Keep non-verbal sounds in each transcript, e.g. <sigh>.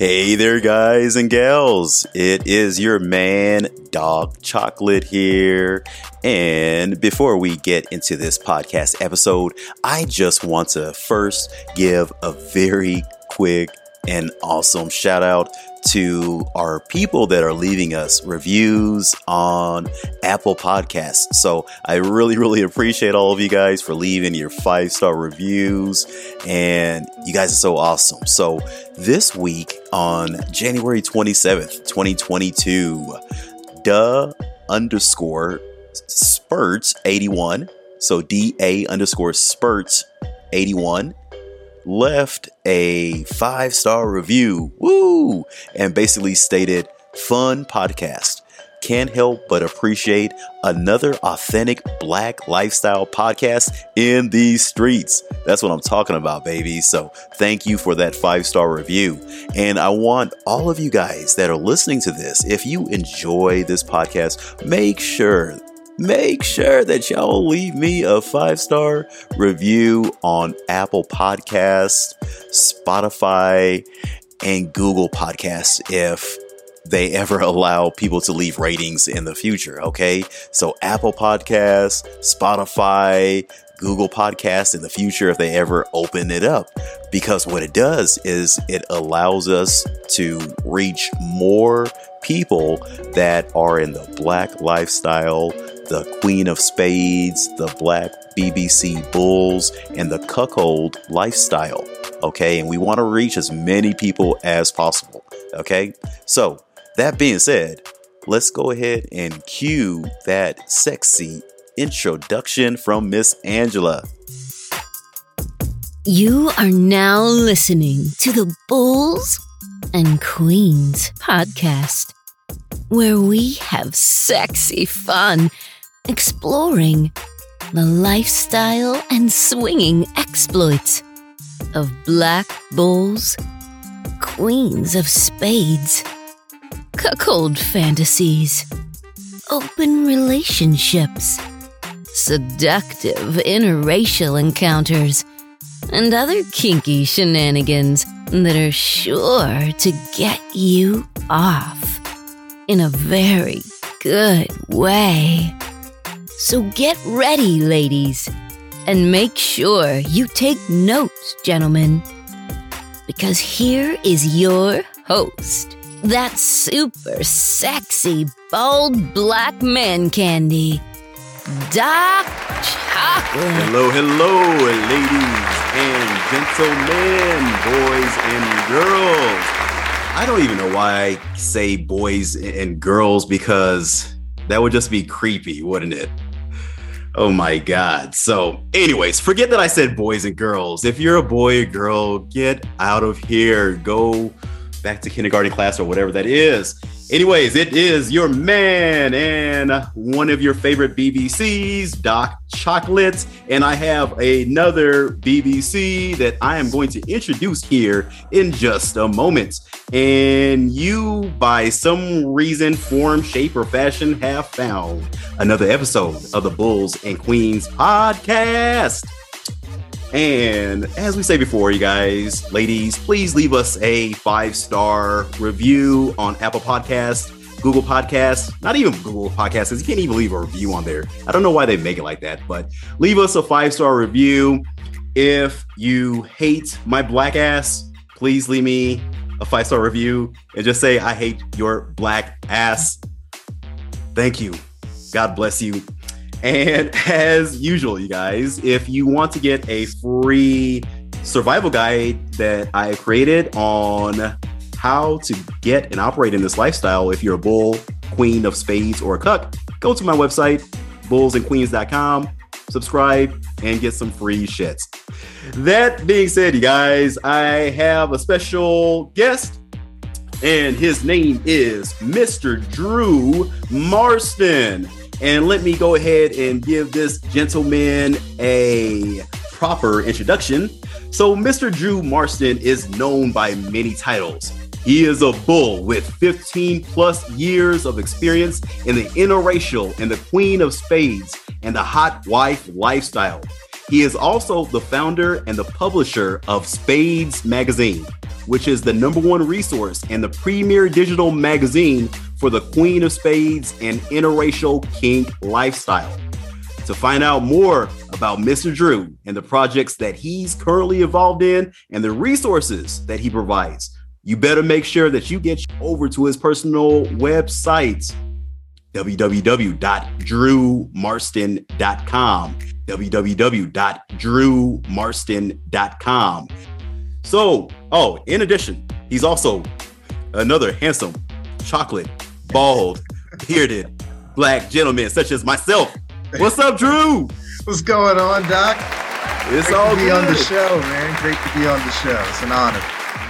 Hey there, guys and gals. It is your man, Doc Chocolate here. And before we get into this podcast episode, I just want to first give a very quick and awesome shout out to our people that are leaving us reviews on Apple Podcasts. So I really, really appreciate all of you guys for leaving your five star reviews. And you guys are so awesome. So this week on January 27th, 2022, duh underscore spurts 81. So DA underscore spurts 81 left a five star review. Woo! And basically stated, fun podcast. Can't help but appreciate another authentic black lifestyle podcast in these streets. That's what I'm talking about, baby. So thank you for that five star review. And I want all of you guys that are listening to this, if you enjoy this podcast, make sure make sure that y'all leave me a five star review on Apple Podcasts, Spotify, and Google Podcasts if they ever <laughs> allow people to leave ratings in the future. Okay. So Apple Podcasts, Spotify, Google Podcasts in the future if they ever open it up. Because what it does is it allows us to reach more people that are in the black lifestyle the Queen of Spades, the Black BBC Bulls, and the Cuckold lifestyle. Okay, and we want to reach as many people as possible. Okay, so that being said, let's go ahead and cue that sexy introduction from Miss Angela. You are now listening to the Bulls and Queens podcast, where we have sexy fun exploring the lifestyle and swinging exploits of black bulls, queens of spades, cuckold fantasies, open relationships, seductive interracial encounters, and other kinky shenanigans that are sure to get you off in a very good way. So get ready, ladies, and make sure you take notes, gentlemen, because here is your host, that super sexy, bald black man candy, Doc Chocolate. Hello, hello, ladies and gentlemen, boys and girls. I don't even know why I say boys and girls because that would just be creepy, wouldn't it? Oh my God. So, anyways, forget that I said boys and girls. If you're a boy or girl, get out of here. Go back to kindergarten class or whatever that is. Anyways, it is your man and one of your favorite BBCs, Doc Chocolates. And I have another BBC that I am going to introduce here in just a moment. And you, by some reason, form, shape, or fashion, have found another episode of the Bulls and Queens podcast. And as we say before, you guys, ladies, please leave us a five star review on Apple Podcasts, Google Podcasts, not even Google Podcasts, because you can't even leave a review on there. I don't know why they make it like that, but leave us a five star review. If you hate my black ass, please leave me a five star review and just say, I hate your black ass. Thank you. God bless you. And <laughs> as usual, you guys, if you want to get a free survival guide that I created on how to get and operate in this lifestyle, if you're a bull, queen of spades, or a cuck, go to my website, bullsandqueens.com, subscribe, and get some free shits. That being said, you guys, I have a special guest and his name is Mr. Drew Marston. And let me go ahead and give this gentleman a proper introduction. So, Mr. Drew Marston is known by many titles. He is a bull with 15 plus years of experience in the interracial and the queen of spades and the hot wife lifestyle. He is also the founder and the publisher of Spades Magazine, which is the number one resource and the premier digital magazine for the Queen of Spades and interracial kink lifestyle. To find out more about Mr. Drew and the projects that he's currently involved in and the resources that he provides, you better make sure that you get over to his personal website, www.drewmarston.com. www.drewmarston.com. So, oh, in addition, he's also another handsome, chocolate, bald, bearded black gentleman such as myself. What's up, Drew? What's going on, Doc? It's Great all to be good. on the show, man. Great to be on the show. It's an honor.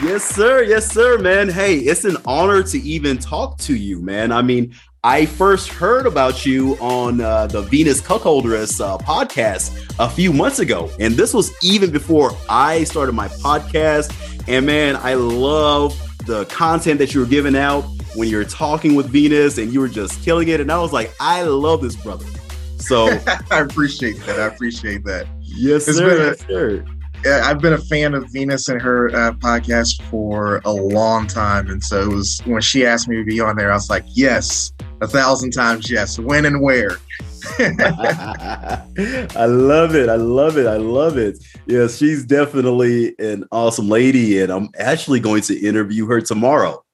Yes, sir. Yes, sir, man. Hey, it's an honor to even talk to you, man. I mean, I first heard about you on uh, the Venus Cuckoldress uh, podcast a few months ago. And this was even before I started my podcast. And man, I love the content that you were giving out when you were talking with Venus and you were just killing it. And I was like, I love this brother. So, <laughs> I appreciate that. I appreciate that. yes, It's sir. been a- Yes, sir. Yeah, I've been a fan of Venus and her uh, podcast for a long time, and so it was when she asked me to be on there, I was like, yes, a thousand times yes. When and where? <laughs> I love it. I love it. I love it. Yeah, she's definitely an awesome lady, and I'm actually going to interview her tomorrow.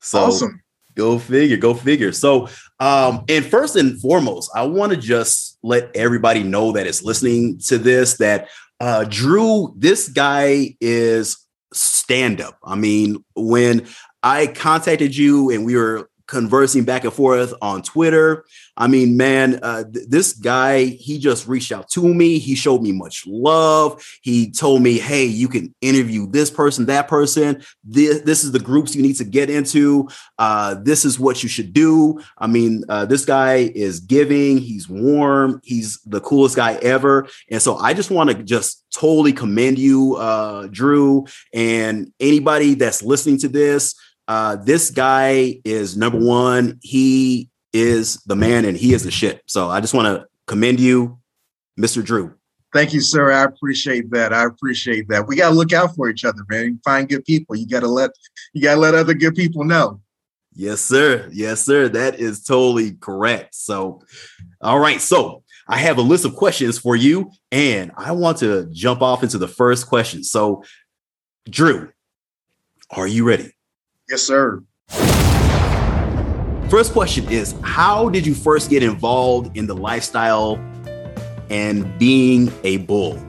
So awesome. go figure, go figure. So, um, and first and foremost, I want to just let everybody know that is listening to this that uh Drew, this guy is stand up. I mean, when I contacted you and we were conversing back and forth on Twitter. I mean, man, uh, th- this guy, he just reached out to me. He showed me much love. He told me, hey, you can interview this person, that person. This, this is the groups you need to get into. Uh, this is what you should do. I mean, uh, this guy is giving. He's warm. He's the coolest guy ever. And so I just want to just totally commend you, uh, Drew, and anybody that's listening to this. Uh, this guy is number one. He is the man and he is the shit. So I just want to commend you, Mr. Drew. Thank you, sir. I appreciate that. I appreciate that. We gotta look out for each other, man. You find good people. You gotta let you gotta let other good people know. Yes, sir. Yes, sir. That is totally correct. So, all right. So I have a list of questions for you, and I want to jump off into the first question. So, Drew, are you ready? Yes, sir. First question is How did you first get involved in the lifestyle and being a bull?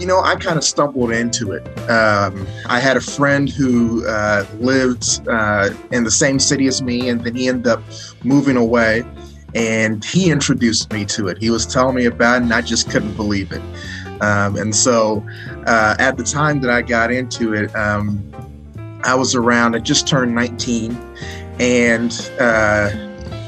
You know, I kind of stumbled into it. Um, I had a friend who uh, lived uh, in the same city as me, and then he ended up moving away. And he introduced me to it. He was telling me about it, and I just couldn't believe it. Um, and so, uh, at the time that I got into it, um, I was around. I just turned 19, and uh,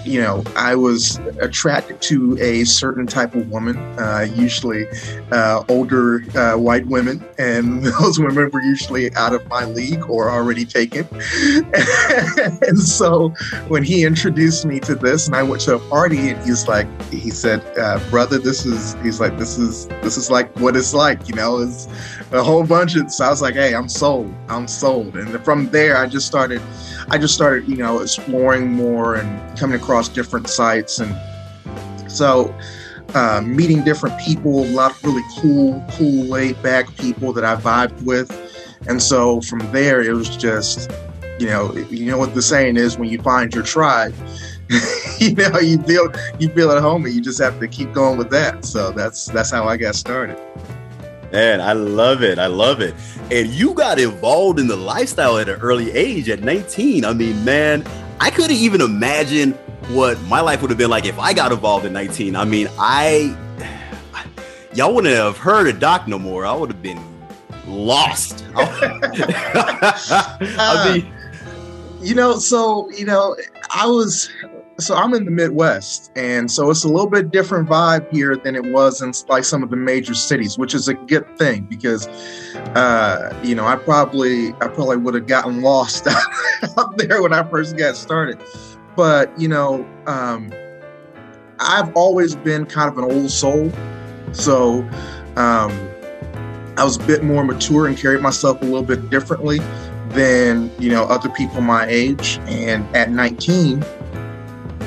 you know, I was attracted to a certain type of woman, uh, usually uh, older uh, white women, and <laughs> those women were usually out of my league or already taken. <laughs> and so when he introduced me to this, and I went to a party, and he's like, he said, uh, "Brother, this is," he's like, "This is this is like what it's like," you know, it's a whole bunch of. So I was like, "Hey, I'm sold. I'm sold." And from there, I just started. I just started, you know, exploring more and coming across different sites. And so, uh, meeting different people, a lot of really cool, cool, laid back people that I vibed with. And so from there, it was just, you know, you know what the saying is when you find your tribe, <laughs> you know, you feel you feel at home, and you just have to keep going with that. So that's that's how I got started. Man, I love it. I love it. And you got involved in the lifestyle at an early age at 19. I mean, man, I couldn't even imagine what my life would have been like if I got involved in 19. I mean, I <sighs> y'all wouldn't have heard of Doc no more. I would have been lost. <laughs> Uh, <laughs> I mean, You know, so you know, I was so I'm in the Midwest, and so it's a little bit different vibe here than it was in like some of the major cities, which is a good thing because uh, you know I probably I probably would have gotten lost <laughs> out there when I first got started. But you know, um, I've always been kind of an old soul, so um, I was a bit more mature and carried myself a little bit differently than you know other people my age. And at 19,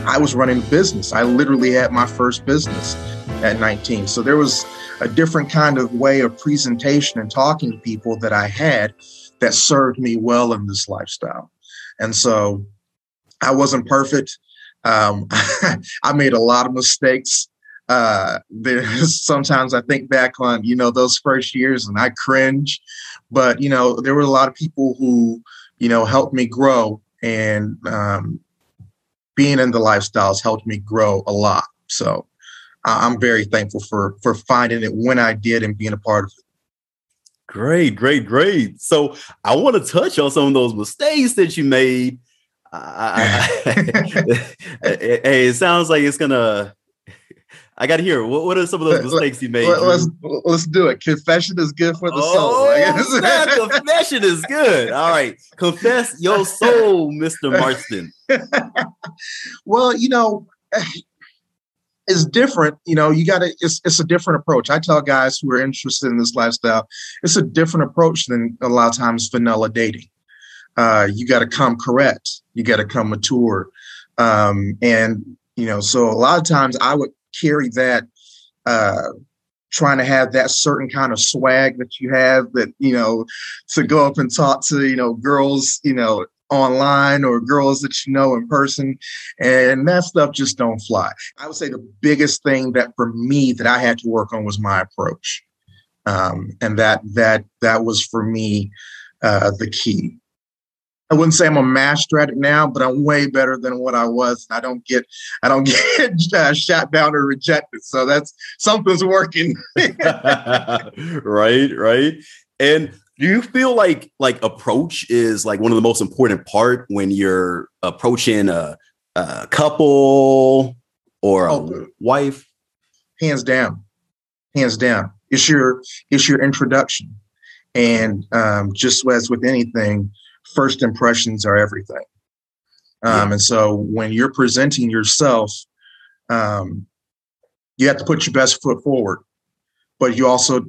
I was running a business. I literally had my first business at 19. So there was a different kind of way of presentation and talking to people that I had that served me well in this lifestyle. And so I wasn't perfect. Um, <laughs> I made a lot of mistakes. Uh, there's <laughs> sometimes I think back on, you know, those first years and I cringe, but you know, there were a lot of people who, you know, helped me grow and, um, being in the lifestyles helped me grow a lot. So I'm very thankful for, for finding it when I did and being a part of it. Great, great, great. So I want to touch on some of those mistakes that you made. i <laughs> <laughs> <laughs> hey, it sounds like it's gonna. I got to hear what, what are some of those <laughs> mistakes you made. Let, us let's do it. Confession is good for the oh, soul. <laughs> <laughs> Snap, confession is good. All right, confess your soul, Mister Marston. well, you know, <sighs> it's different. You know, you got to, it's, it's a different approach. I tell guys who are interested in this lifestyle, it's a different approach than a lot of times vanilla dating. Uh, you got to come correct. You got to come mature. Um, and, you know, so a lot of times I would carry that, uh, trying to have that certain kind of swag that you have that, you know, to go up and talk to, you know, girls, you know, online or girls that you know in person. And that stuff just don't fly. I would say the biggest thing that for me that i had to work on was my approach. Um, and that that that was for me uh, the key I wouldn't say I'm a master at it now, but I'm way better than what I was. I don't get, I don't <laughs> get uh, shot down or rejected. So that's something's working. <laughs> right, right. And do you feel like like approach is like one of the most important part when you're approaching a, a couple or a oh, wife? Hands down, hands down. It's your it's your introduction, and um, just as with anything, first impressions are everything. Um. And so when you're presenting yourself, um, you have to put your best foot forward, but you also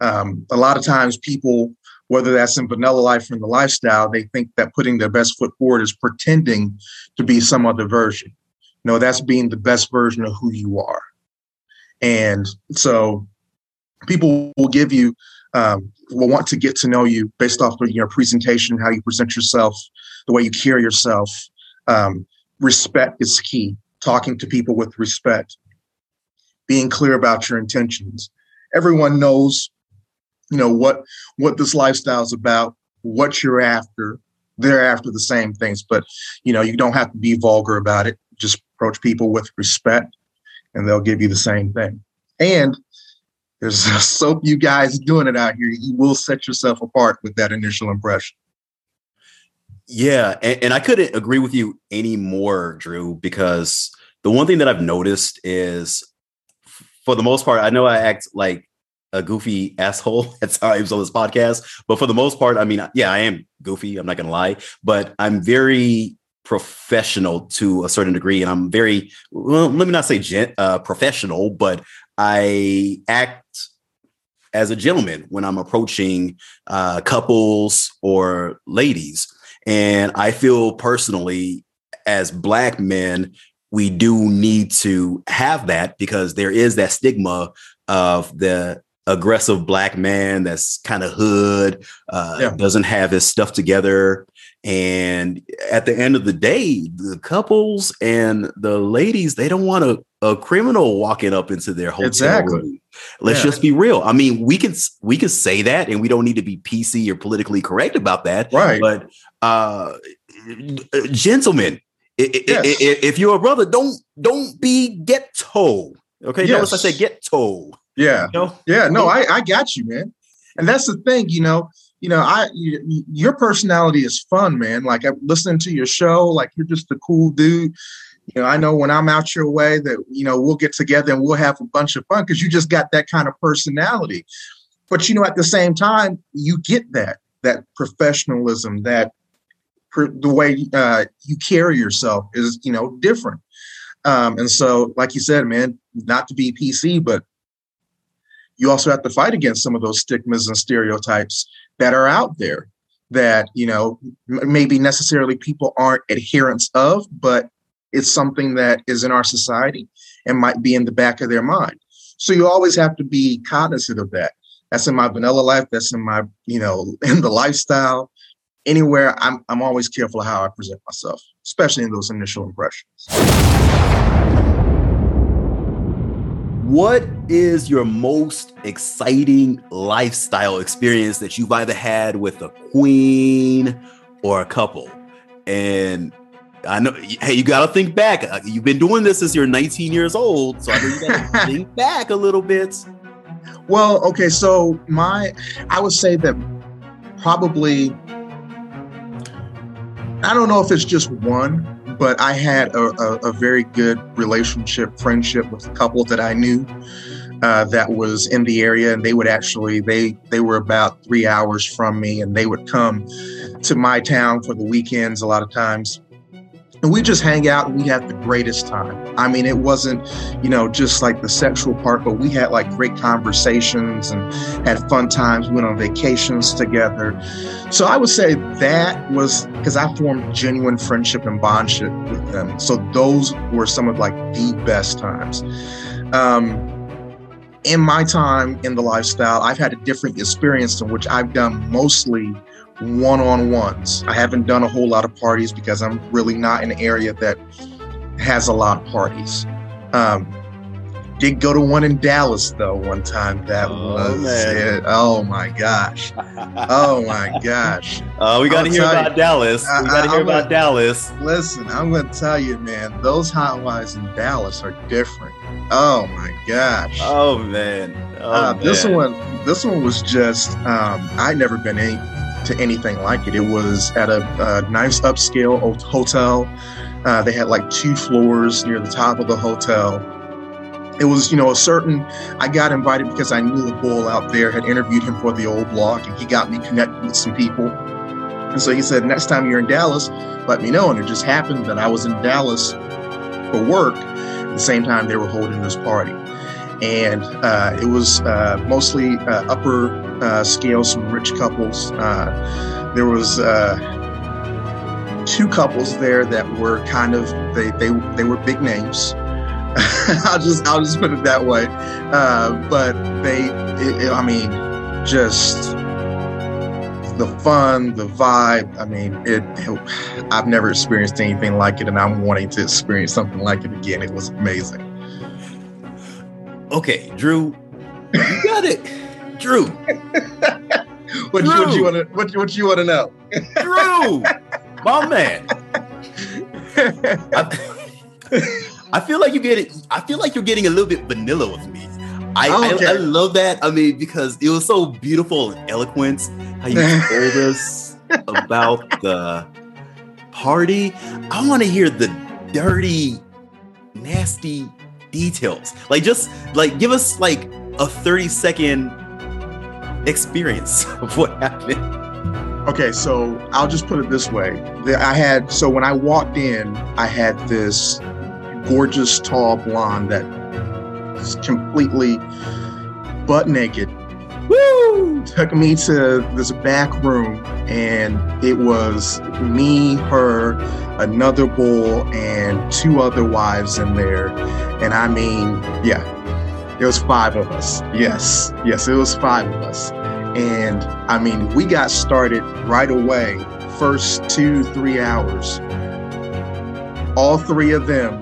um, a lot of times people whether that's in vanilla life or in the lifestyle, they think that putting their best foot forward is pretending to be some other version. No, that's being the best version of who you are. And so people will give you, um, will want to get to know you based off of your presentation, how you present yourself, the way you carry yourself. Um, respect is key. Talking to people with respect, being clear about your intentions. Everyone knows you know what what this lifestyle is about what you're after they're after the same things but you know you don't have to be vulgar about it just approach people with respect and they'll give you the same thing and there's so few guys doing it out here you will set yourself apart with that initial impression yeah and, and i couldn't agree with you anymore drew because the one thing that i've noticed is for the most part i know i act like a goofy <laughs> asshole at times on this podcast. But for the most part, I mean, yeah, I am goofy. I'm not going to lie, but I'm very professional to a certain degree. And I'm very, well, let me not say gent, uh, professional, but I act as a gentleman when I'm approaching uh, couples or ladies. And I feel personally, as Black men, we do need to have that because there is that stigma of the aggressive black man that's kind of hood, uh, yeah. doesn't have his stuff together. And at the end of the day, the couples and the ladies, they don't want a, a criminal walking up into their hotel exactly. room. Let's yeah. just be real. I mean, we can we can say that, and we don't need to be PC or politically correct about that. Right. But uh, gentlemen, yes. if you're a brother, don't don't be ghetto. Okay, yes. notice I say ghetto. Yeah. You know? Yeah. No, I, I got you, man. And that's the thing, you know, you know, I you, your personality is fun, man. Like I'm listening to your show, like you're just a cool dude. You know, I know when I'm out your way that you know we'll get together and we'll have a bunch of fun because you just got that kind of personality. But you know, at the same time, you get that that professionalism, that the way uh, you carry yourself is you know different. Um, and so, like you said, man, not to be PC, but you also have to fight against some of those stigmas and stereotypes that are out there that you know maybe necessarily people aren't adherents of but it's something that is in our society and might be in the back of their mind. So you always have to be cognizant of that. That's in my vanilla life. That's in my you know <laughs> in the lifestyle. Anywhere i'm, I'm always careful of how i present myself especially in those initial impressions what is your most exciting lifestyle experience that you've either had with a queen or a couple? And I know, hey, you got to think back. Uh, you've been doing this since you're 19 years old, so I know you got to <laughs> think back a little bit. Well, okay, so my, I would say that probably, I don't know if it's just one, but I had a, a, a very good relationship, friendship with a couple that I knew. Uh, that was in the area and they would actually they they were about three hours from me and they would come to my town for the weekends a lot of times and we just hang out and we had the greatest time. I mean, it wasn't, you know, just like the sexual part, but we had like great conversations and had fun times. We went on vacations together. So I would say that was because I formed genuine friendship and bondship with them. So those were some of like the best times. Um, in my time in the lifestyle, I've had a different experience in which I've done mostly one on ones. I haven't done a whole lot of parties because I'm really not in an area that has a lot of parties. Um, did go to one in Dallas though one time. That oh, was man. it. Oh my gosh. Oh my gosh. <laughs> Uh, we got to hear about you, Dallas. We got to hear about Dallas. Listen, I'm going to tell you, man. Those hot wives in Dallas are different. Oh my gosh. Oh man. Oh, uh, man. This one, this one was just. Um, I'd never been any to anything like it. It was at a, a nice upscale hotel. Uh, they had like two floors near the top of the hotel. It was, you know, a certain. I got invited because I knew the bull out there had interviewed him for the old blog, and he got me connected with some people. And so he said, next time you're in Dallas, let me know. And it just happened that I was in Dallas for work at the same time they were holding this party. And uh, it was uh, mostly uh, upper uh, scale, some rich couples. Uh, there was uh, two couples there that were kind of they they they were big names. <laughs> I'll just I'll just put it that way. Uh, but they, it, it, I mean, just the fun, the vibe. I mean, it, it, I've never experienced anything like it, and I'm wanting to experience something like it again. It was amazing. Okay, Drew, you got it. Drew. what, Drew. what you want to what, what you want to know? Drew, my man. I, I, feel like you're getting. I feel like you're getting a little bit vanilla with me. I, okay. I, I, love that. I mean, because it was so beautiful and eloquent how you <laughs> told us about the party. I want to hear the dirty, nasty details. Like, just like give us like a 30 second experience of what happened? Okay, so I'll just put it this way. I had so when I walked in, I had this gorgeous tall blonde that was completely butt naked. Woo! Took me to this back room, and it was me, her, another bull, and two other wives in there. And I mean, yeah, it was five of us. Yes, yes, it was five of us. And I mean, we got started right away, first two, three hours. All three of them,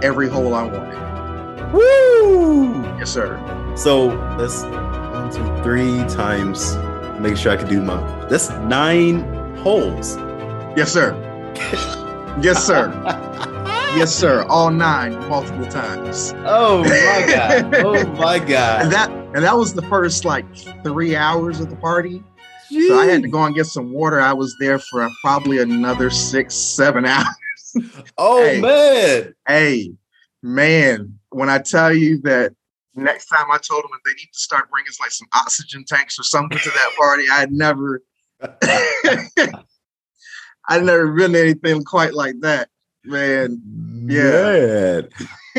every hole I wanted. Woo! Yes, sir. So that's one, two, three times. Make sure I can do my. That's nine holes. Yes, sir. <laughs> yes, sir. <laughs> yes, sir. All nine, multiple times. Oh my god! <laughs> Oh my god! and that and that was the first like three hours of the party. Jeez. So I had to go and get some water. I was there for probably another six, seven <laughs> hours. Oh hey, man! Hey, man! When I tell you that next time I told them that they need to start bringing like some oxygen tanks or something to that party, I had never, <laughs> I'd never been anything quite like that. Man. Yeah. Man.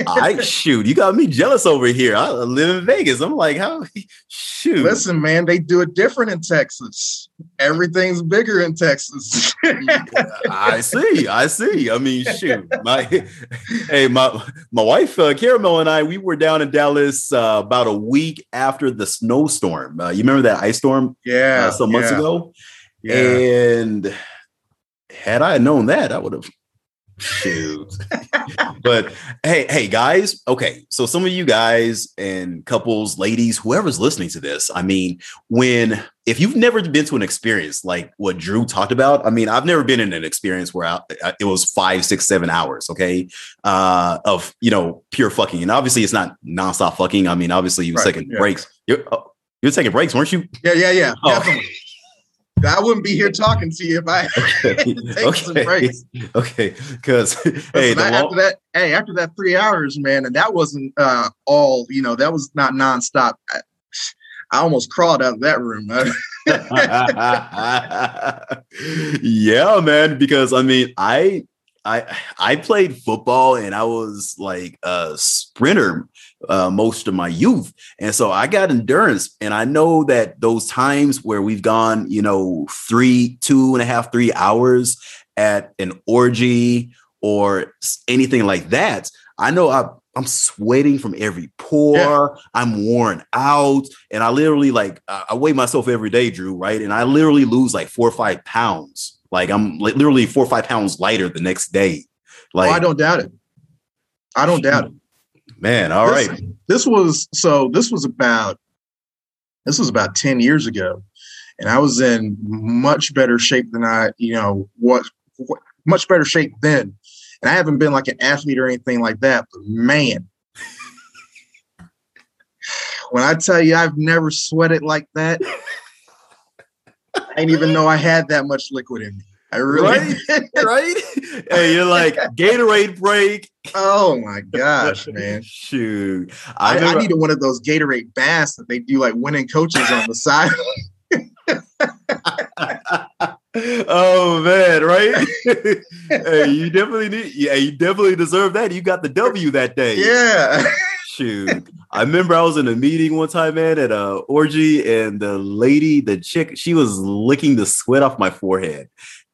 I shoot, you got me jealous over here. I live in Vegas. I'm like, how shoot. Listen, man, they do it different in Texas. Everything's bigger in Texas. I <laughs> see. I see. I mean, shoot. My <laughs> hey, my my wife uh, Karamel and I, we were down in Dallas uh, about a week after the snowstorm. Uh, you remember that ice storm? Yeah, uh, some months yeah, ago. Yeah. And had I known that, I would have shoot. but hey, hey guys, okay. So some of you guys and couples, ladies, whoever's listening to this, I mean, when if you've never been to an experience like what Drew talked about, I mean, I've never been in an experience where I, I, it was five, six, seven hours, okay, uh, of you know pure fucking, and obviously it's not nonstop fucking. I mean, obviously you were Right, taking yeah. breaks. You're, oh, you're taking breaks, weren't you? yeah, yeah, yeah. Oh. I wouldn't be here talking to you if I Okay, <laughs> Take some breaks. <laughs> okay, because hey, Listen, the long- after that, hey, after that three hours, man, and that wasn't uh all, you know, that was not nonstop. I, I almost crawled out of that room. <laughs> yeah, man. Because I mean, I I I played football and I was like a sprinter uh, most of my youth, and so I got endurance. And I know that those times where we've gone, you know, three, two and a half, three hours at an orgy or anything like that, I know I. I'm sweating from every pore. I'm worn out, and I literally like I weigh myself every day, Drew. Right, and I literally lose like four or five pounds. Like I'm li- literally four or five pounds lighter the next day. Like oh, I don't doubt it. I don't doubt it. Man, all this, right. This was so this was about this was about 10 years ago. And I was in much better shape than I, you know, what, what much better shape then. And I haven't been like an athlete or anything like that, but man, <sighs> when I tell you I've never sweated like that, I didn't even know I had that much liquid in me. I really Right? <laughs> right? hey, you're like Gatorade break. Oh my gosh, <laughs> man. Shoot. I, I, remember- needed one of those Gatorade baths that they do like winning coaches on the side. <laughs> oh man, right? <laughs> hey, you definitely need yeah, you definitely deserve that. You got the W that day. yeah. Shoot. I remember I was in a meeting one time, man, at a orgy, and the lady, the chick, she was licking the sweat off my forehead.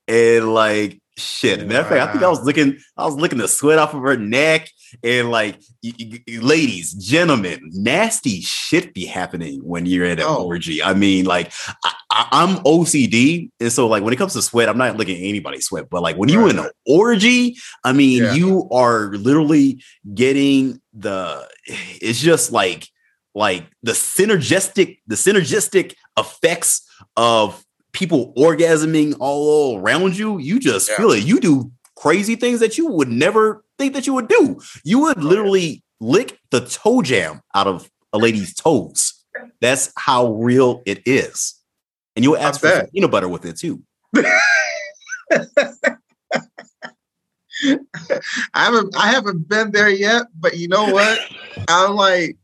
And like shit. Matter of fact, I think I was looking, I was looking the sweat off of her neck. And like y- y- ladies, gentlemen, nasty shit be happening when you're at an Oh. orgy. I mean, like I, I'm OCD, and so like when it comes to sweat, I'm not licking anybody's sweat. But like when you're in an orgy, I mean, Yeah. you are literally getting the. It's just like like the synergistic the synergistic effects of people orgasming all around you. You just Yeah. feel it. You do crazy things that you would never think that you would do. You would Oh, literally lick the toe jam out of a lady's toes. That's how real it is. And you'll ask for peanut butter with it too. <laughs> I haven't I haven't been there yet, but you know what? I'm like,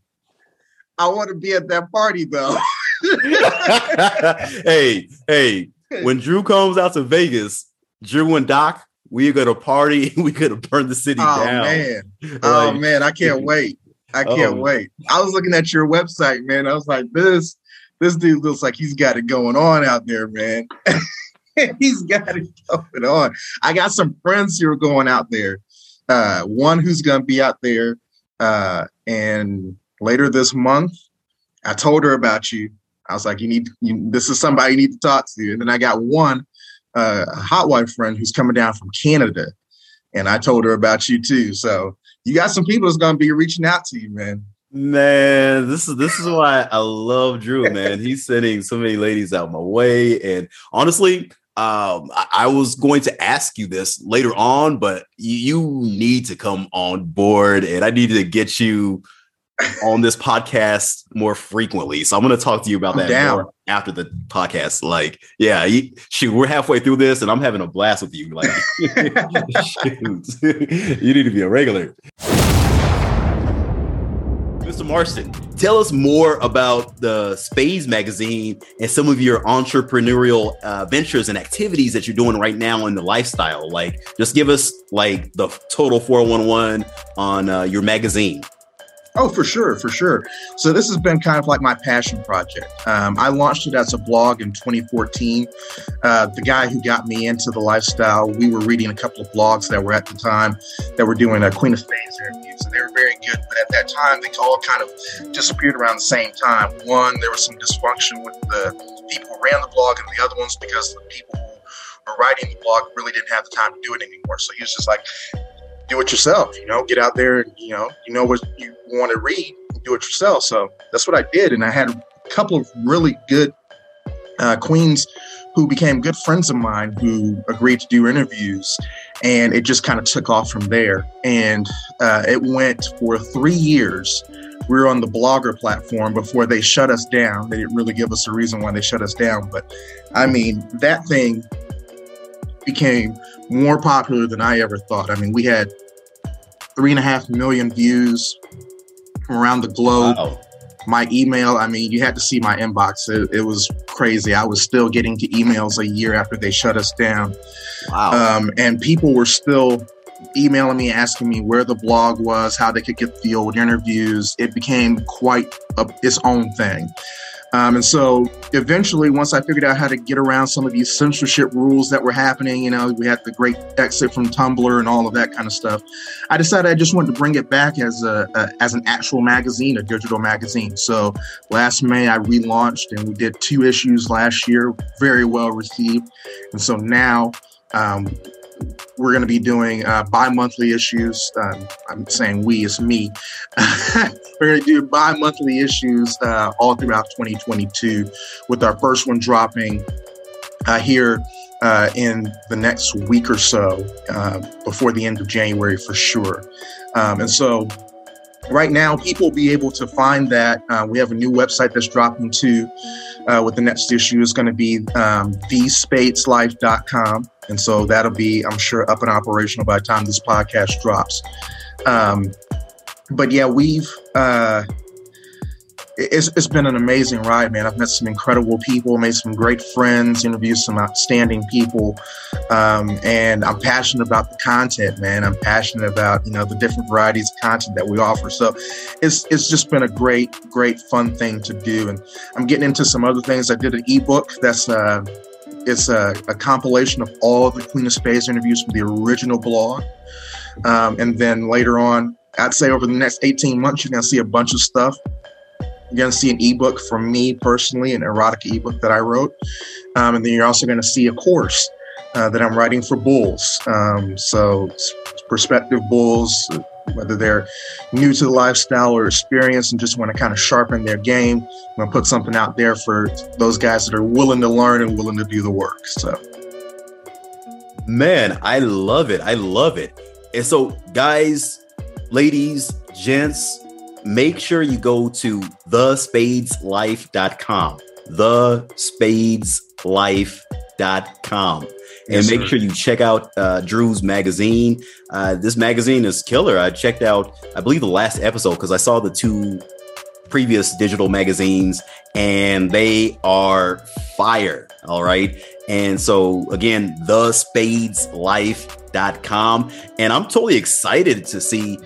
I want to be at that party though. <laughs> <laughs> hey, hey, when Drew comes out to Vegas, Drew and Doc, we're gonna party. <laughs> We're gonna burn the city down. oh down. man. <laughs> Oh man, I can't wait. I can't Oh. wait. I was looking at your website, man. I was like, this this dude looks like he's got it going on out there, man. he's got it going on. I got some friends who are going out there. Uh, one who's gonna be out there uh, and later this month. I told her about you. I was like, you need you, this is somebody you need to talk to. And then I got one uh, hot wife friend who's coming down from Canada, and I told her about you too. So you got some people that's gonna be reaching out to you, man. Man, this is this is why I love Drew, man. <laughs> He's sending so many ladies out my way. And honestly, um, I, I was going to ask you this later on, but you, you need to come on board and I need to get you on this podcast more frequently. So I'm going to talk to you about I'm that down. more after the podcast. Like, yeah, you, shoot, we're halfway through this and I'm having a blast with you. Like, <laughs> <laughs> you need to be a regular. Mr. Mr. Marston, tell us more about the Spades magazine and some of your entrepreneurial uh, ventures and activities that you're doing right now in the lifestyle. Like, just give us like the total 411 on uh, your magazine. Oh, for sure, for sure. So this has been kind of like my passion project. Um, I launched it as a blog in 2014. Uh, the guy who got me into the lifestyle, we were reading a couple of blogs that were at the time that were doing a Queen of Spades interviews, and they were very good. But at that time, they all kind of disappeared around the same time. One, there was some dysfunction with the people who ran the blog, and the other ones because the people who were writing the blog really didn't have the time to do it anymore. So he was just like, do it yourself. You know, get out there and you know, you know what you want to read, do it yourself. So that's what I did, and I had a couple of really good uh, queens who became good friends of mine who agreed to do interviews, and it just kind of took off from there. And uh, it went for three years. We were on the blogger platform before they shut us down. They didn't really give us a reason why they shut us down, but I mean that thing became more popular than I ever thought. I mean, we had three and a half million views from around the globe. Wow. My email, I mean, you had to see my inbox. It, it, was crazy. I was still getting to emails a year after they shut us down. Wow. Um, and people were still emailing me, asking me where the blog was, how they could get the old interviews. It became quite a, its own thing. Um, and so eventually, once I figured out how to get around some of these censorship rules that were happening, you know, we had the great exit from Tumblr and all of that kind of stuff. I decided I just wanted to bring it back as a, a as an actual magazine, a digital magazine. So last May, I relaunched and we did two issues last year, very well received. And so now um, we're going to be doing uh, bi-monthly issues. Um, I'm saying we, it's me. <laughs> we're going to do bi-monthly issues uh, all throughout 2022, with our first one dropping uh, here uh, in the next week or so, uh, before the end of January for sure. Um, and so right now, people will be able to find that. Uh, we have a new website that's dropping too. with the next issue is going to be um, thespadeslife.com. And so that'll be, I'm sure, up and operational by the time this podcast drops. Um, but yeah, we've, uh, it's, it's been an amazing ride, man. I've met some incredible people, made some great friends, interviewed some outstanding people. Um, and I'm passionate about the content, man. I'm passionate about, you know, the different varieties of content that we offer. So it's, it's just been a great, great, fun thing to do. And I'm getting into some other things. I did an ebook that's, uh, it's a, a compilation of all the Queen of Spades interviews from the original blog. Um, and then later on, I'd say over the next 18 months, you're going to see a bunch of stuff. You're going to see an ebook from me personally, an erotic ebook that I wrote. Um, and then you're also going to see a course uh, that I'm writing for bulls. Um, so, prospective bulls, whether they're new to the lifestyle or experience and just want to kind of sharpen their game. I'm going to put something out there for those guys that are willing to learn and willing to do the work. So, man, I love it. I love it. And so, guys, ladies, gents, make sure you go to thespadeslife.com. Thespadeslife.com and yes, make sir. sure you check out uh, Drew's magazine. Uh, this magazine is killer. I checked out, I believe, the last episode because I saw the two previous digital magazines and they are fire. All right. And so, again, thespadeslife.com. And I'm totally excited to see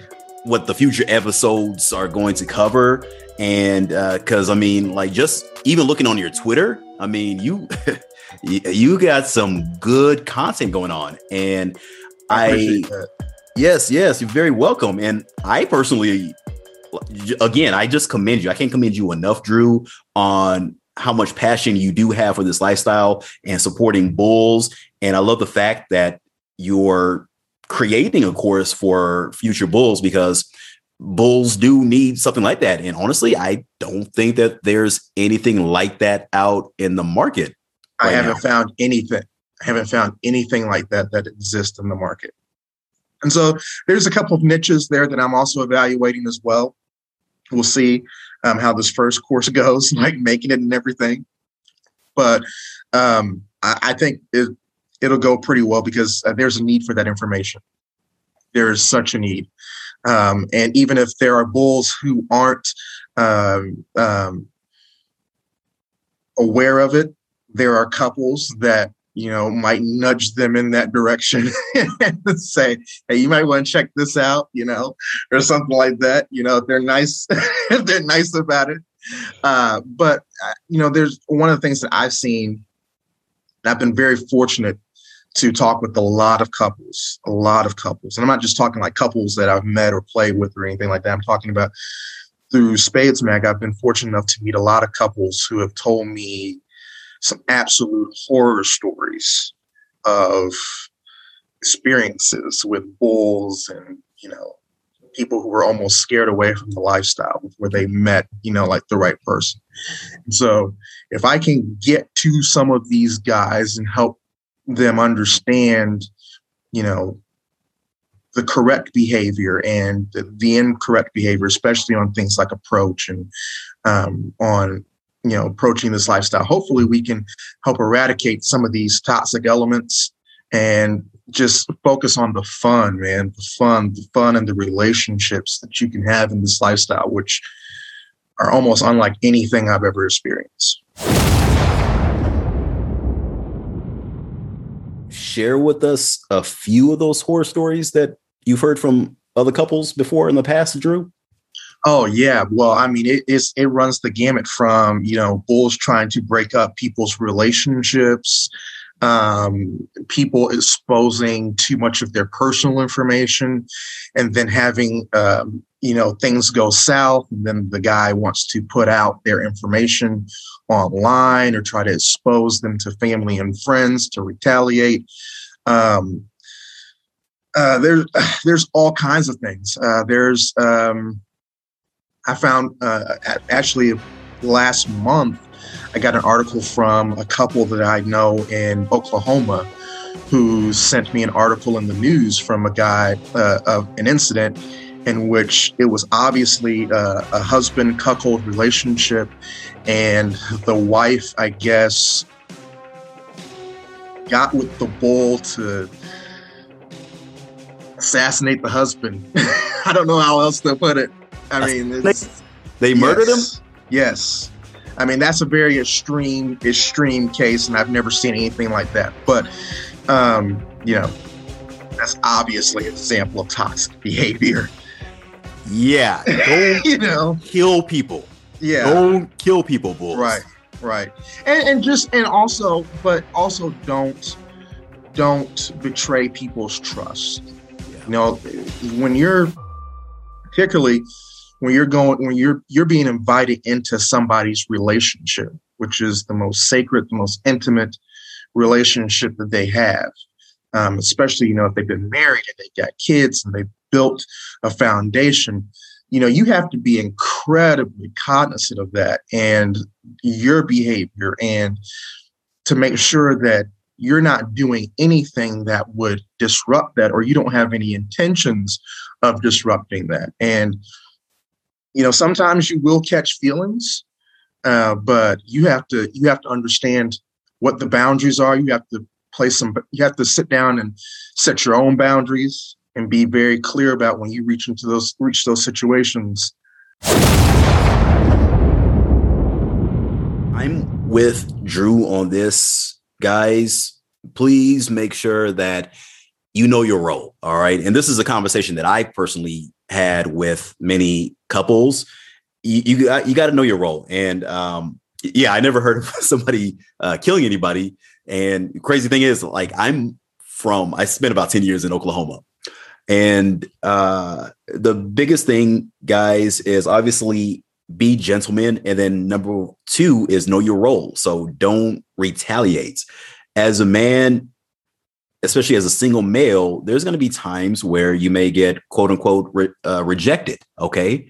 what the future episodes are going to cover. And because, uh, I mean, like, just even looking on your Twitter, I mean, you. <laughs> you got some good content going on, and I, I yes, yes, you're very welcome. And I personally, again, I just commend you. I can't commend you enough, Drew, on how much passion you do have for this lifestyle and supporting bulls. And I love the fact that you're creating a course for future bulls because bulls do need something like that. And honestly, I don't think that there's anything like that out in the market. I haven't now. found anything. I haven't found anything like that that exists in the market. And so there's a couple of niches there that I'm also evaluating as well. We'll see um, how this first course <laughs> goes, like making it and everything. But um, I, I, think it, it'll go pretty well because uh, there's a need for that information. there is such a need. Um, and even if there are bulls who aren't um, um, aware of it, there are couples that you know might nudge them in that direction <laughs> and say, "Hey, you might want to check this out," you know, or something like that. You know, if they're nice, <laughs> if they're nice about it. Uh, but uh, you know, there's one of the things that I've seen. And I've been very fortunate to talk with a lot of couples, a lot of couples. And I'm not just talking like couples that I've met or played with or anything like that. I'm talking about through Spades Mag, I've been fortunate enough to meet a lot of couples who have told me some absolute horror stories of experiences with bulls and, you know, people who were almost scared away from the lifestyle before they met, you know, like the right person. So if I can get to some of these guys and help them understand, you know, the correct behavior and the, the incorrect behavior, especially on things like approach and um, on you know approaching this lifestyle. Hopefully, we can help eradicate some of these toxic elements and just focus on the fun, man, the fun, the fun, and the relationships that you can have in this lifestyle, which are almost unlike anything I've ever experienced. Share with us a few of those horror stories that you've heard from other couples before in the past, Drew? Oh yeah, well, I mean, it it runs the gamut from you know bulls trying to break up people's relationships, um, people exposing too much of their personal information, and then having um, you know things go south, and then the guy wants to put out their information online or try to expose them to family and friends to retaliate. Um, uh, there's <sighs> there's all kinds of things. Uh, there's um, I found uh, actually last month I got an article from a couple that I know in Oklahoma who sent me an article in the news from a guy uh, of an incident in which it was obviously uh, a husband cuckold relationship and the wife I guess got with the bull to assassinate the husband. <laughs> I don't know how else to put it. I mean, they murdered yes, him. Yes, I mean that's a very extreme, extreme case, and I've never seen anything like that. But um, you know, that's obviously an example of toxic behavior. Yeah, <laughs> don't you know kill people. Yeah, don't kill people, bulls. Right, right, and and just and also, but also don't don't betray people's trust. You know, when you're particularly when you're going when you're you're being invited into somebody's relationship, which is the most sacred, the most intimate relationship that they have. Um, especially, you know, if they've been married and they've got kids and they've built a foundation, you know, you have to be incredibly cognizant of that and your behavior and to make sure that you're not doing anything that would disrupt that or you don't have any intentions of disrupting that. And you know sometimes you will catch feelings uh, but you have to you have to understand what the boundaries are. You have to place some you have to sit down and set your own boundaries and be very clear about when you reach into those reach those situations i'm with drew on this guys, please make sure that you know your role. All right. And this is a conversation that I personally had with many couples. You you, uh, you got to know your role. And um, yeah, I never heard of <laughs> somebody uh, killing anybody. And crazy thing is, like, I'm from, I spent about 10 years in Oklahoma. And uh, the biggest thing, guys, is obviously be gentlemen. And then number two is know your role. So don't retaliate. As a man, especially as a single male, there's going to be times where you may get quote unquote re- uh, rejected. Okay.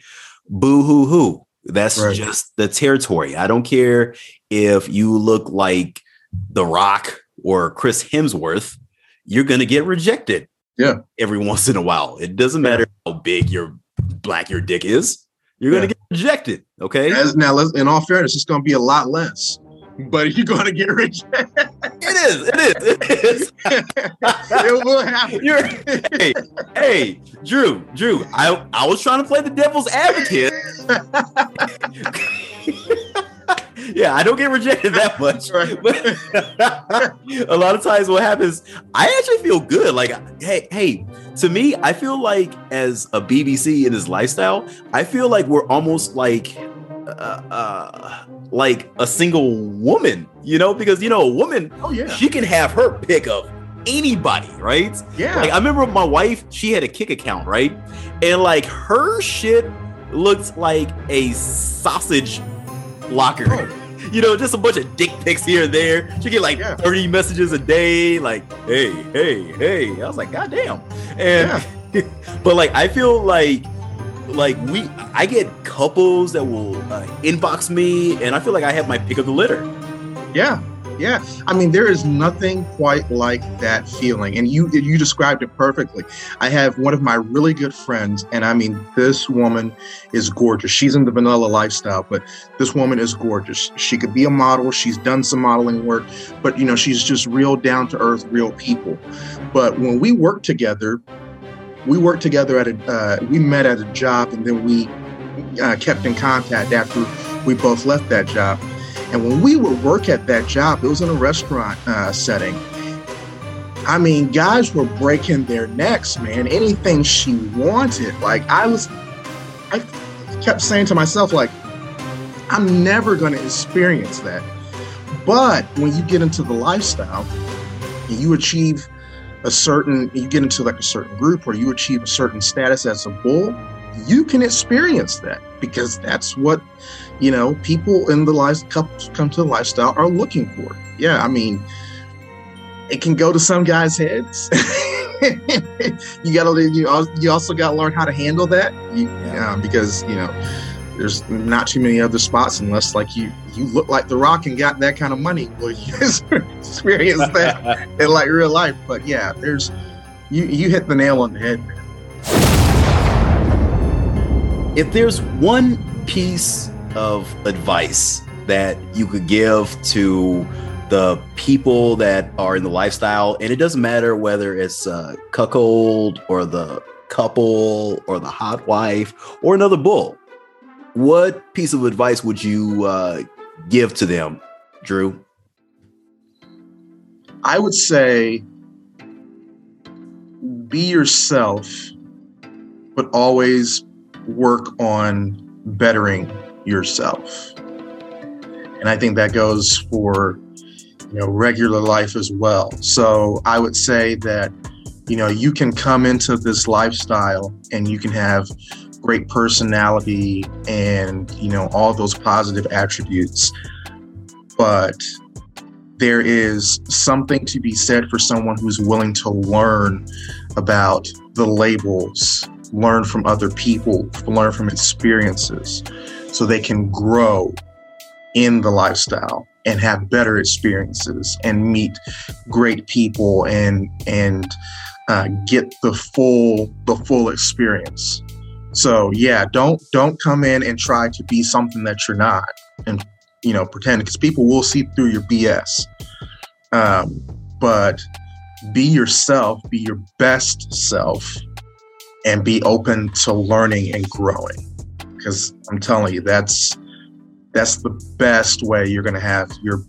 Boo hoo hoo. That's right. just the territory. I don't care if you look like The Rock or Chris Hemsworth, you're going to get rejected. Yeah. Every <laughs> once in a while. It doesn't matter how big your black your dick is. You're yeah. to get rejected. Okay. As now, in all fairness, it's to be a lot less. but you're to get <laughs> rejected. It is. It is. It is. <laughs> it will happen. You're, hey, hey, Drew, Drew. I I was trying to play the devil's advocate. Yeah, I don't get rejected that <laughs> much. Right. <laughs> But a lot of times, what happens, I actually feel good. Like, hey, hey, to me, I feel like as a BBC in his lifestyle, I feel like we're almost like, uh, uh, like a single woman, you know, because you know, a woman, Oh yeah, she can have her pick of anybody, right? yeah. Like I remember my wife, she had a Kik account, right? And like her shit looked like a sausage locker. Oh. You know, just a bunch of dick pics here and there. She get like Yeah. 30 messages a day, like, hey, hey, hey. I was like, God damn. And <laughs> but like I feel like like we I get couples that will uh, inbox me and I feel like I have my pick of the litter. Yeah, yeah. I mean, there is nothing quite like that feeling, and you you described it perfectly. I have one of my really good friends, and I mean, this woman is gorgeous. She's in the vanilla lifestyle, but this woman is gorgeous. She could be a model. She's done some modeling work, but you know, she's just real down to earth, real people. But when we work together, we worked together at a uh, we met at a job, and then we uh, kept in contact after we both left that job. And when we would work at that job, it was in a restaurant uh, setting. I mean, guys were breaking their necks, man. Anything she wanted. Like I was, I kept saying to myself, like, I'm never going to experience that. But when you get into the lifestyle and you achieve a certain, you get into like a certain group or you achieve a certain status as a bull, you can experience that because that's what you know people in the life couples come to the lifestyle are looking for yeah i mean it can go to some guys heads <laughs> you gotta you, you also gotta learn how to handle that you, Yeah. um, because you know there's not too many other spots unless like you you look like the rock and got that kind of money well you <laughs> experience that <laughs> in like real life but yeah there's you you hit the nail on the head man. If there's one piece of advice that you could give to the people that are in the lifestyle, and it doesn't matter whether it's cuckold or the couple or the hot wife or another bull, what piece of advice would you uh, give to them, Drew? I would say be yourself, but always work on bettering yourself. And I think that goes for you know regular life as well. So I would say that you know you can come into this lifestyle and you can have great personality and you know all those positive attributes but there is something to be said for someone who's willing to learn about the labels, learn from other people, learn from experiences, so they can grow in the lifestyle and have better experiences and meet great people and and uh, get the full the full experience. So yeah, don't don't come in and try to be something that you're not and you know pretend because people will see through your BS. Um, but be yourself, be your best self, and be open to learning and growing. Because I'm telling you, that's that's the best way you're gonna have your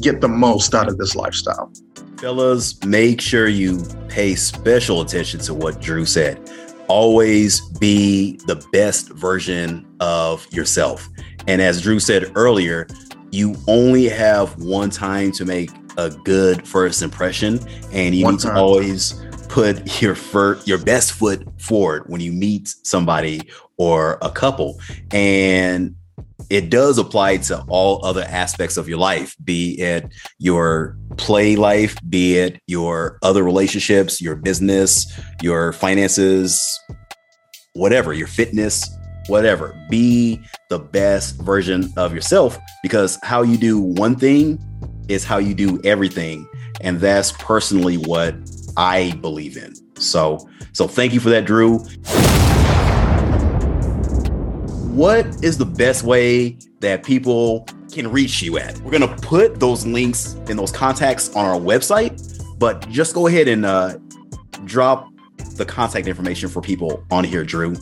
get the most out of this lifestyle. Fellas, make sure you pay special attention to what Drew said. Always be the best version of yourself. And as Drew said earlier, you only have one time to make a good first impression, and you One need to time. always put your fir- your best foot forward when you meet somebody or a couple. And it does apply to all other aspects of your life, be it your play life, be it your other relationships, your business, your finances, whatever, your fitness, whatever. Be the best version of yourself because how you do one thing is how you do everything. And that's personally what I believe in. So, so thank you for that, Drew. What is the best way that people can reach you at. We're gonna put those links and those contacts on our website, but just go ahead and uh, drop the contact information for people on here, Drew.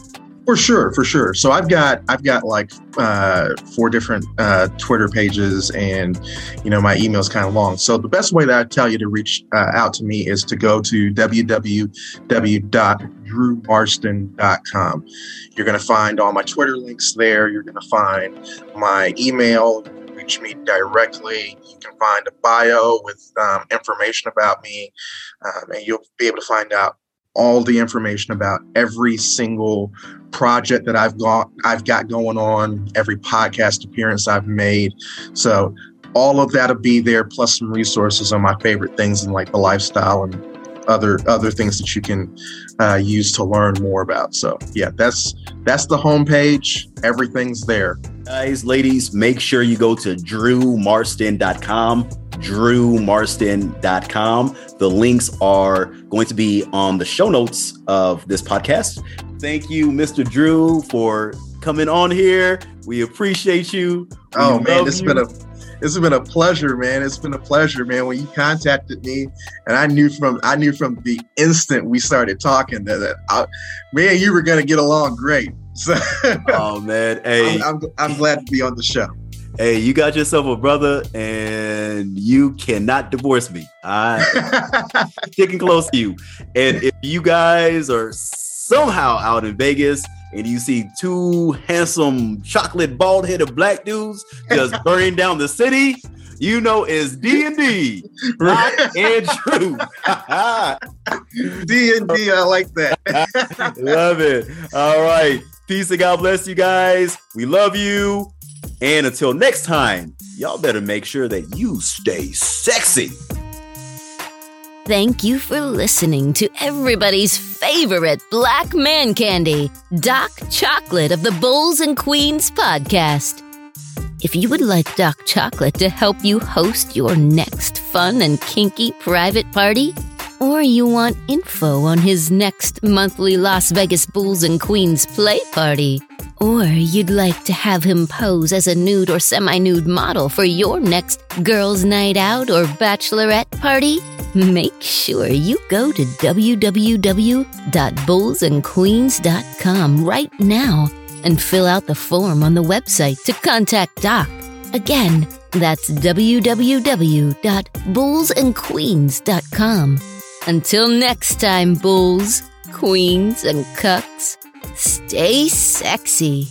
For sure, for sure. So I've got I've got like uh, four different uh, Twitter pages, and you know my email's kind of long. So the best way that I tell you to reach uh, out to me is to go to www.drewmarston.com. You're going to find all my Twitter links there. You're going to find my email. Reach me directly. You can find a bio with um, information about me, um, and you'll be able to find out all the information about every single project that I've got I've got going on, every podcast appearance I've made. So all of that'll be there, plus some resources on my favorite things and like the lifestyle and other other things that you can uh, use to learn more about. So yeah, that's that's the homepage. Everything's there. Guys, ladies, make sure you go to drewmarston.com drewmarston.com. The links are going to be on the show notes of this podcast. Thank you, Mr. Drew, for coming on here. We appreciate you. We oh man, it's you. been a it's been a pleasure, man. It's been a pleasure, man. When you contacted me, and I knew from I knew from the instant we started talking that, that I, man, you were gonna get along great. <laughs> So, oh man, hey, I'm, I'm, I'm glad to be on the show hey, you got yourself a brother and you cannot divorce me. I'm <laughs> sticking close to you. And if you guys are somehow out in Vegas and you see two handsome chocolate bald headed black dudes just <laughs> burning down the city, you know it's D and D, Doc <laughs> and Drew. D and D, I like that. love it. All right, peace and God bless you guys. We love you. And until next time, y'all better make sure that you stay sexy. Thank you for listening to everybody's favorite black man candy, Doc Chocolate of the Bulls and Queens podcast. If you would like Doc Chocolate to help you host your next fun and kinky private party, or you want info on his next monthly Las Vegas Bulls and Queens play party, or you'd like to have him pose as a nude or semi nude model for your next girls' night out or bachelorette party? Make sure you go to www.bullsandqueens.com right now and fill out the form on the website to contact Doc. Again, that's www.bullsandqueens.com. Until next time, bulls, queens, and cucks. Stay sexy.